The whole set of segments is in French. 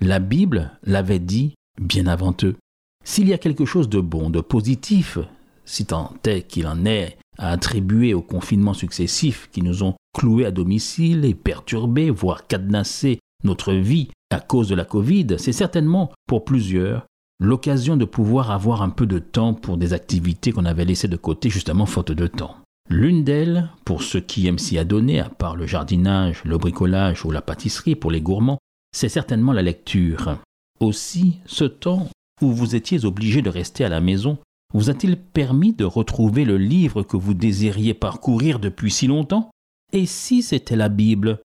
La Bible l'avait dit bien avant eux. S'il y a quelque chose de bon, de positif, si tant est qu'il en est à attribuer aux confinements successifs qui nous ont cloués à domicile et perturbés, voire cadenassé notre vie à cause de la Covid, c'est certainement pour plusieurs l'occasion de pouvoir avoir un peu de temps pour des activités qu'on avait laissées de côté justement faute de temps. L'une d'elles, pour ceux qui aiment s'y adonner, à part le jardinage, le bricolage ou la pâtisserie pour les gourmands, c'est certainement la lecture. Aussi, ce temps où vous étiez obligé de rester à la maison vous a-t-il permis de retrouver le livre que vous désiriez parcourir depuis si longtemps? Et si c'était la Bible?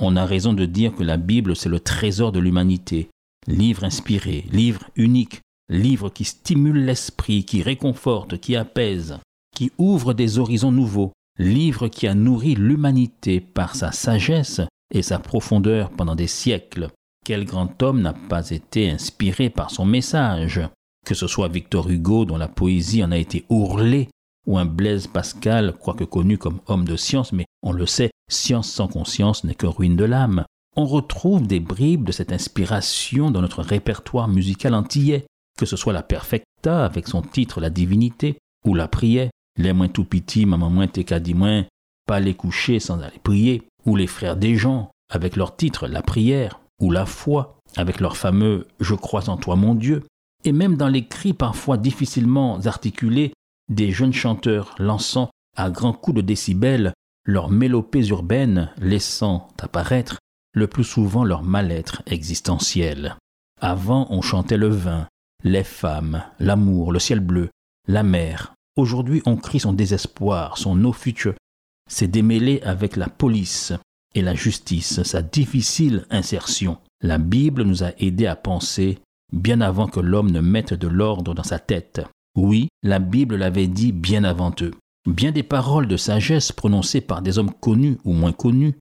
On a raison de dire que la Bible, c'est le trésor de l'humanité. Livre inspiré, livre unique, livre qui stimule l'esprit, qui réconforte, qui apaise qui ouvre des horizons nouveaux, livre qui a nourri l'humanité par sa sagesse et sa profondeur pendant des siècles. Quel grand homme n'a pas été inspiré par son message Que ce soit Victor Hugo dont la poésie en a été ourlée, ou un Blaise Pascal, quoique connu comme homme de science, mais on le sait, science sans conscience n'est que ruine de l'âme. On retrouve des bribes de cette inspiration dans notre répertoire musical antillais, que ce soit la Perfecta avec son titre La Divinité, ou la Prière, les moins tout petits, maman moins t'es moins, pas les coucher sans aller prier, ou les frères des gens, avec leur titre La prière, ou la foi, avec leur fameux Je crois en toi mon Dieu, et même dans les cris parfois difficilement articulés des jeunes chanteurs lançant à grands coups de décibels leurs mélopées urbaines, laissant apparaître le plus souvent leur mal-être existentiel. Avant, on chantait le vin, les femmes, l'amour, le ciel bleu, la mer, Aujourd'hui, on crie son désespoir, son no future. C'est démêlé avec la police et la justice, sa difficile insertion. La Bible nous a aidés à penser bien avant que l'homme ne mette de l'ordre dans sa tête. Oui, la Bible l'avait dit bien avant eux. Bien des paroles de sagesse prononcées par des hommes connus ou moins connus,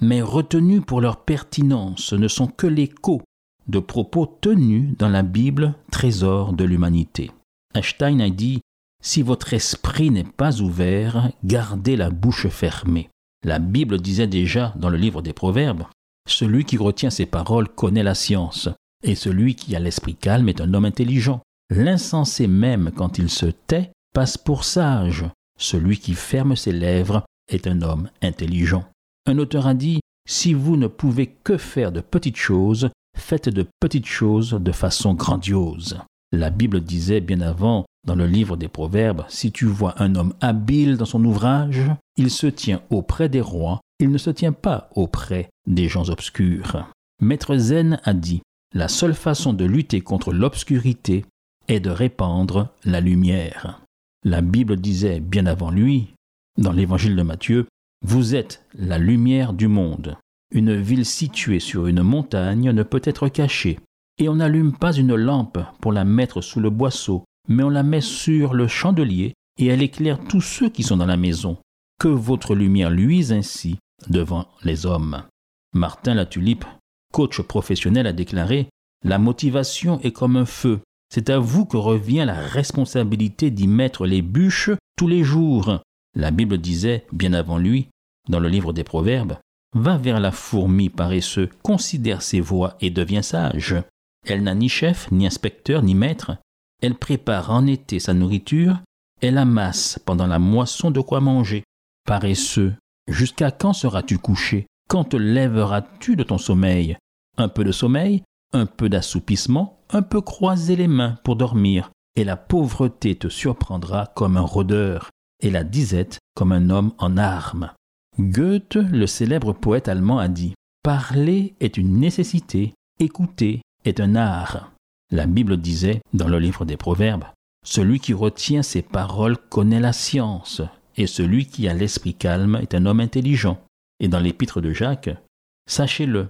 mais retenues pour leur pertinence, ne sont que l'écho de propos tenus dans la Bible, trésor de l'humanité. Einstein a dit si votre esprit n'est pas ouvert, gardez la bouche fermée. La Bible disait déjà dans le livre des Proverbes, Celui qui retient ses paroles connaît la science, et celui qui a l'esprit calme est un homme intelligent. L'insensé même, quand il se tait, passe pour sage. Celui qui ferme ses lèvres est un homme intelligent. Un auteur a dit, Si vous ne pouvez que faire de petites choses, faites de petites choses de façon grandiose. La Bible disait bien avant dans le livre des Proverbes, si tu vois un homme habile dans son ouvrage, il se tient auprès des rois, il ne se tient pas auprès des gens obscurs. Maître Zen a dit, la seule façon de lutter contre l'obscurité est de répandre la lumière. La Bible disait bien avant lui, dans l'évangile de Matthieu, Vous êtes la lumière du monde. Une ville située sur une montagne ne peut être cachée, et on n'allume pas une lampe pour la mettre sous le boisseau mais on la met sur le chandelier et elle éclaire tous ceux qui sont dans la maison. Que votre lumière luise ainsi devant les hommes. Martin Latulipe, coach professionnel, a déclaré La motivation est comme un feu. C'est à vous que revient la responsabilité d'y mettre les bûches tous les jours. La Bible disait, bien avant lui, dans le livre des Proverbes, Va vers la fourmi paresseux, considère ses voies et deviens sage. Elle n'a ni chef, ni inspecteur, ni maître, elle prépare en été sa nourriture, elle amasse pendant la moisson de quoi manger. Paresseux, jusqu'à quand seras-tu couché? Quand te lèveras-tu de ton sommeil? Un peu de sommeil, un peu d'assoupissement, un peu croiser les mains pour dormir, et la pauvreté te surprendra comme un rôdeur, et la disette comme un homme en armes. Goethe, le célèbre poète allemand, a dit Parler est une nécessité, écouter est un art. La Bible disait, dans le livre des Proverbes, Celui qui retient ses paroles connaît la science, et celui qui a l'esprit calme est un homme intelligent. Et dans l'épître de Jacques, Sachez-le,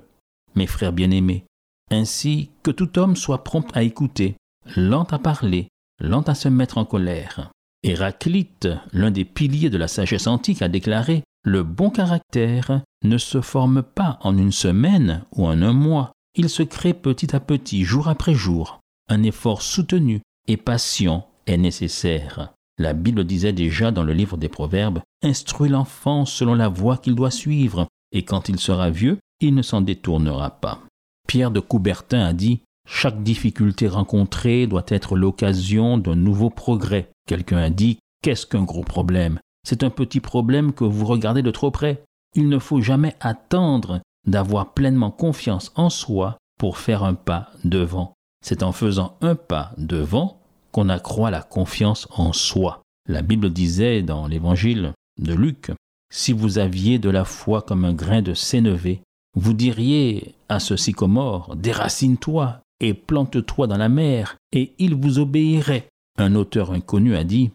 mes frères bien-aimés, Ainsi que tout homme soit prompt à écouter, lent à parler, lent à se mettre en colère. Héraclite, l'un des piliers de la sagesse antique, a déclaré Le bon caractère ne se forme pas en une semaine ou en un mois, il se crée petit à petit, jour après jour. Un effort soutenu et patient est nécessaire. La Bible disait déjà dans le livre des Proverbes Instruis l'enfant selon la voie qu'il doit suivre, et quand il sera vieux, il ne s'en détournera pas. Pierre de Coubertin a dit Chaque difficulté rencontrée doit être l'occasion d'un nouveau progrès. Quelqu'un a dit Qu'est-ce qu'un gros problème? C'est un petit problème que vous regardez de trop près. Il ne faut jamais attendre d'avoir pleinement confiance en soi pour faire un pas devant. C'est en faisant un pas devant qu'on accroît la confiance en soi. La Bible disait dans l'évangile de Luc, Si vous aviez de la foi comme un grain de sénévé, vous diriez à ce sycomore, déracine-toi et plante-toi dans la mer, et il vous obéirait. Un auteur inconnu a dit,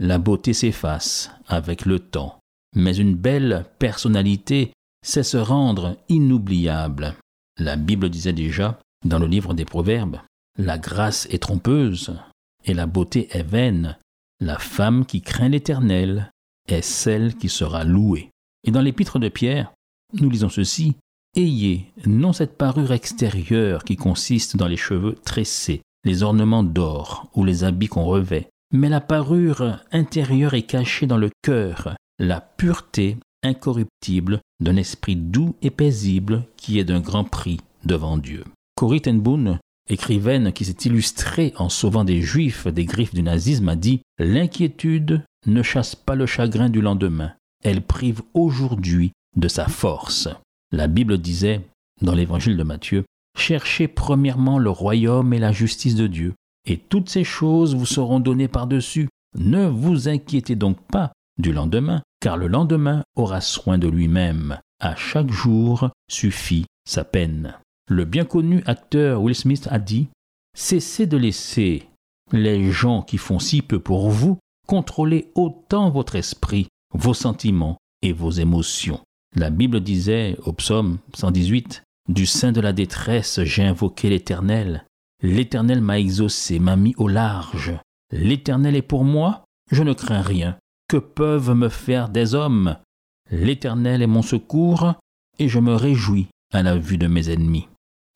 La beauté s'efface avec le temps, mais une belle personnalité sait se rendre inoubliable. La Bible disait déjà, dans le livre des Proverbes, La grâce est trompeuse et la beauté est vaine. La femme qui craint l'Éternel est celle qui sera louée. Et dans l'épître de Pierre, nous lisons ceci, Ayez non cette parure extérieure qui consiste dans les cheveux tressés, les ornements d'or ou les habits qu'on revêt, mais la parure intérieure est cachée dans le cœur, la pureté incorruptible d'un esprit doux et paisible qui est d'un grand prix devant Dieu. Corrie ten écrivaine qui s'est illustrée en sauvant des juifs des griffes du nazisme, a dit L'inquiétude ne chasse pas le chagrin du lendemain, elle prive aujourd'hui de sa force. La Bible disait, dans l'évangile de Matthieu, Cherchez premièrement le royaume et la justice de Dieu, et toutes ces choses vous seront données par-dessus. Ne vous inquiétez donc pas du lendemain, car le lendemain aura soin de lui-même. À chaque jour suffit sa peine. Le bien connu acteur Will Smith a dit Cessez de laisser les gens qui font si peu pour vous contrôler autant votre esprit, vos sentiments et vos émotions. La Bible disait au psaume 118 Du sein de la détresse, j'ai invoqué l'Éternel. L'Éternel m'a exaucé, m'a mis au large. L'Éternel est pour moi, je ne crains rien. Que peuvent me faire des hommes? L'Éternel est mon secours, et je me réjouis à la vue de mes ennemis.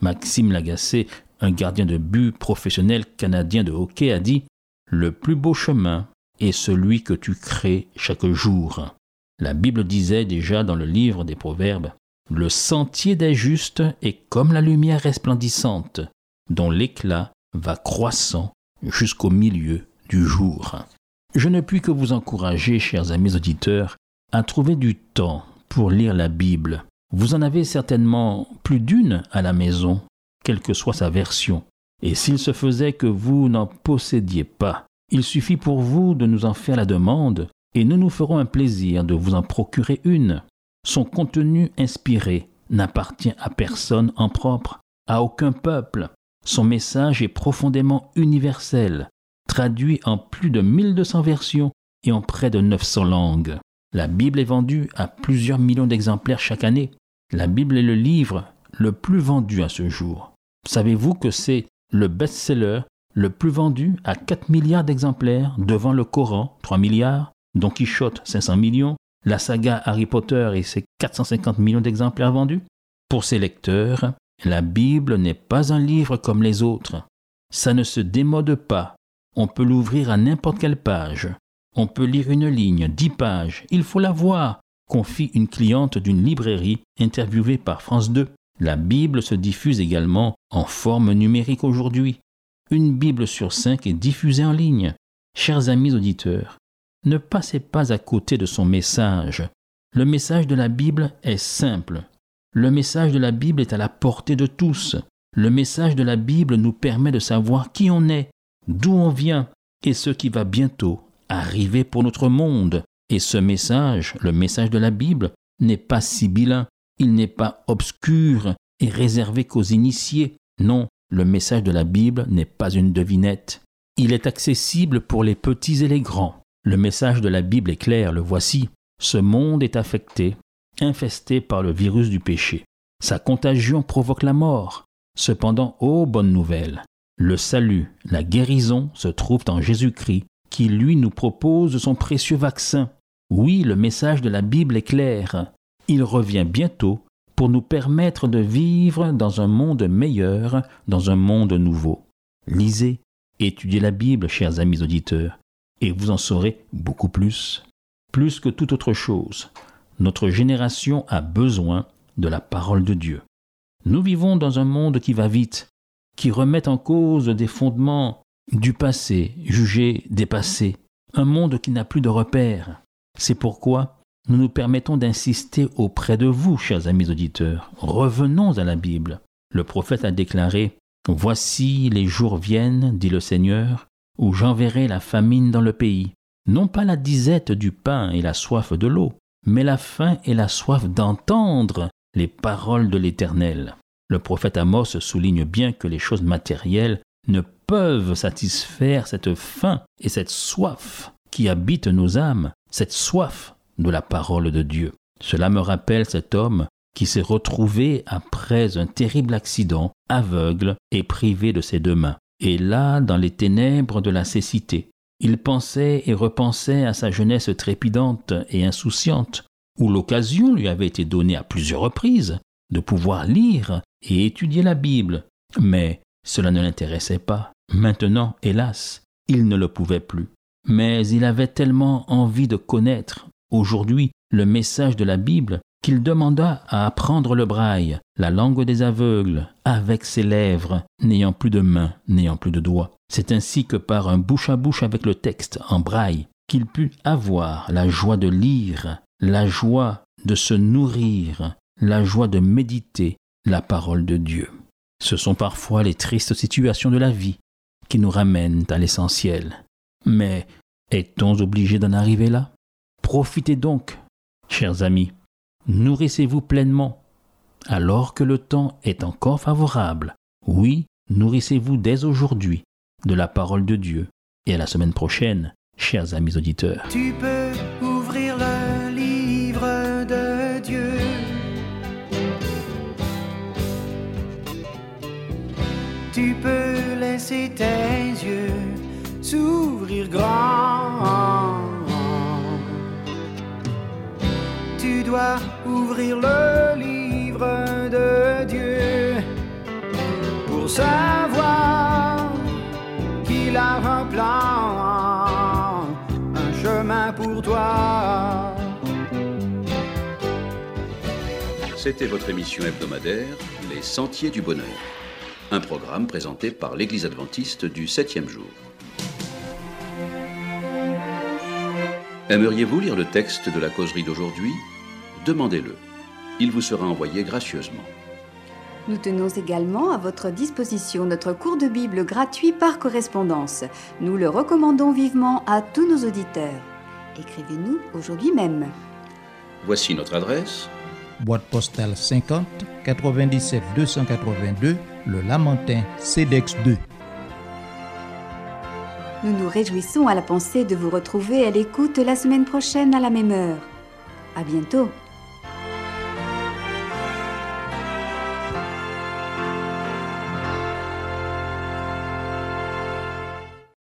Maxime Lagacé, un gardien de but professionnel canadien de hockey, a dit Le plus beau chemin est celui que tu crées chaque jour. La Bible disait déjà dans le livre des Proverbes, Le sentier des justes est comme la lumière resplendissante, dont l'éclat va croissant jusqu'au milieu du jour. Je ne puis que vous encourager, chers amis auditeurs, à trouver du temps pour lire la Bible. Vous en avez certainement plus d'une à la maison, quelle que soit sa version. Et s'il se faisait que vous n'en possédiez pas, il suffit pour vous de nous en faire la demande et nous nous ferons un plaisir de vous en procurer une. Son contenu inspiré n'appartient à personne en propre, à aucun peuple. Son message est profondément universel, traduit en plus de 1200 versions et en près de 900 langues. La Bible est vendue à plusieurs millions d'exemplaires chaque année. La Bible est le livre le plus vendu à ce jour. Savez-vous que c'est le best-seller le plus vendu à 4 milliards d'exemplaires devant le Coran, 3 milliards, Don Quichotte 500 millions, la saga Harry Potter et ses 450 millions d'exemplaires vendus? Pour ses lecteurs, la Bible n'est pas un livre comme les autres. Ça ne se démode pas. On peut l'ouvrir à n'importe quelle page. On peut lire une ligne, dix pages. Il faut la voir, confie une cliente d'une librairie interviewée par France 2. La Bible se diffuse également en forme numérique aujourd'hui. Une Bible sur cinq est diffusée en ligne. Chers amis auditeurs, ne passez pas à côté de son message. Le message de la Bible est simple. Le message de la Bible est à la portée de tous. Le message de la Bible nous permet de savoir qui on est, d'où on vient et ce qui va bientôt arriver pour notre monde. Et ce message, le message de la Bible, n'est pas sibyllin, il n'est pas obscur et réservé qu'aux initiés. Non, le message de la Bible n'est pas une devinette. Il est accessible pour les petits et les grands. Le message de la Bible est clair, le voici. Ce monde est affecté, infesté par le virus du péché. Sa contagion provoque la mort. Cependant, ô bonne nouvelle, le salut, la guérison se trouvent en Jésus-Christ, qui lui nous propose son précieux vaccin. Oui, le message de la Bible est clair. Il revient bientôt pour nous permettre de vivre dans un monde meilleur, dans un monde nouveau. Lisez, étudiez la Bible, chers amis auditeurs, et vous en saurez beaucoup plus. Plus que toute autre chose, notre génération a besoin de la parole de Dieu. Nous vivons dans un monde qui va vite, qui remet en cause des fondements du passé, jugés dépassés, un monde qui n'a plus de repères. C'est pourquoi nous nous permettons d'insister auprès de vous, chers amis auditeurs. Revenons à la Bible. Le prophète a déclaré Voici les jours viennent, dit le Seigneur, où j'enverrai la famine dans le pays, non pas la disette du pain et la soif de l'eau, mais la faim et la soif d'entendre les paroles de l'Éternel. Le prophète Amos souligne bien que les choses matérielles ne peuvent satisfaire cette faim et cette soif qui habitent nos âmes, cette soif de la parole de Dieu. Cela me rappelle cet homme qui s'est retrouvé après un terrible accident, aveugle et privé de ses deux mains. Et là, dans les ténèbres de la cécité, il pensait et repensait à sa jeunesse trépidante et insouciante, où l'occasion lui avait été donnée à plusieurs reprises de pouvoir lire et étudier la Bible. Mais cela ne l'intéressait pas. Maintenant, hélas, il ne le pouvait plus. Mais il avait tellement envie de connaître, aujourd'hui, le message de la Bible qu'il demanda à apprendre le braille, la langue des aveugles, avec ses lèvres, n'ayant plus de mains, n'ayant plus de doigts. C'est ainsi que par un bouche à bouche avec le texte en braille, qu'il put avoir la joie de lire, la joie de se nourrir, la joie de méditer la parole de Dieu. Ce sont parfois les tristes situations de la vie qui nous ramènent à l'essentiel. Mais est-on obligé d'en arriver là? Profitez donc, chers amis, nourrissez-vous pleinement, alors que le temps est encore favorable. Oui, nourrissez-vous dès aujourd'hui de la parole de Dieu. Et à la semaine prochaine, chers amis auditeurs. Tu peux laisser tes yeux s'ouvrir grand. Tu dois ouvrir le livre de Dieu pour savoir qu'il a un plan, un chemin pour toi. C'était votre émission hebdomadaire Les Sentiers du Bonheur, un programme présenté par l'Église adventiste du septième jour. Aimeriez-vous lire le texte de la causerie d'aujourd'hui? Demandez-le. Il vous sera envoyé gracieusement. Nous tenons également à votre disposition notre cours de Bible gratuit par correspondance. Nous le recommandons vivement à tous nos auditeurs. Écrivez-nous aujourd'hui même. Voici notre adresse. boîte postale 50 97 282, le Lamentin, CEDEX 2. Nous nous réjouissons à la pensée de vous retrouver à l'écoute la semaine prochaine à la même heure. À bientôt.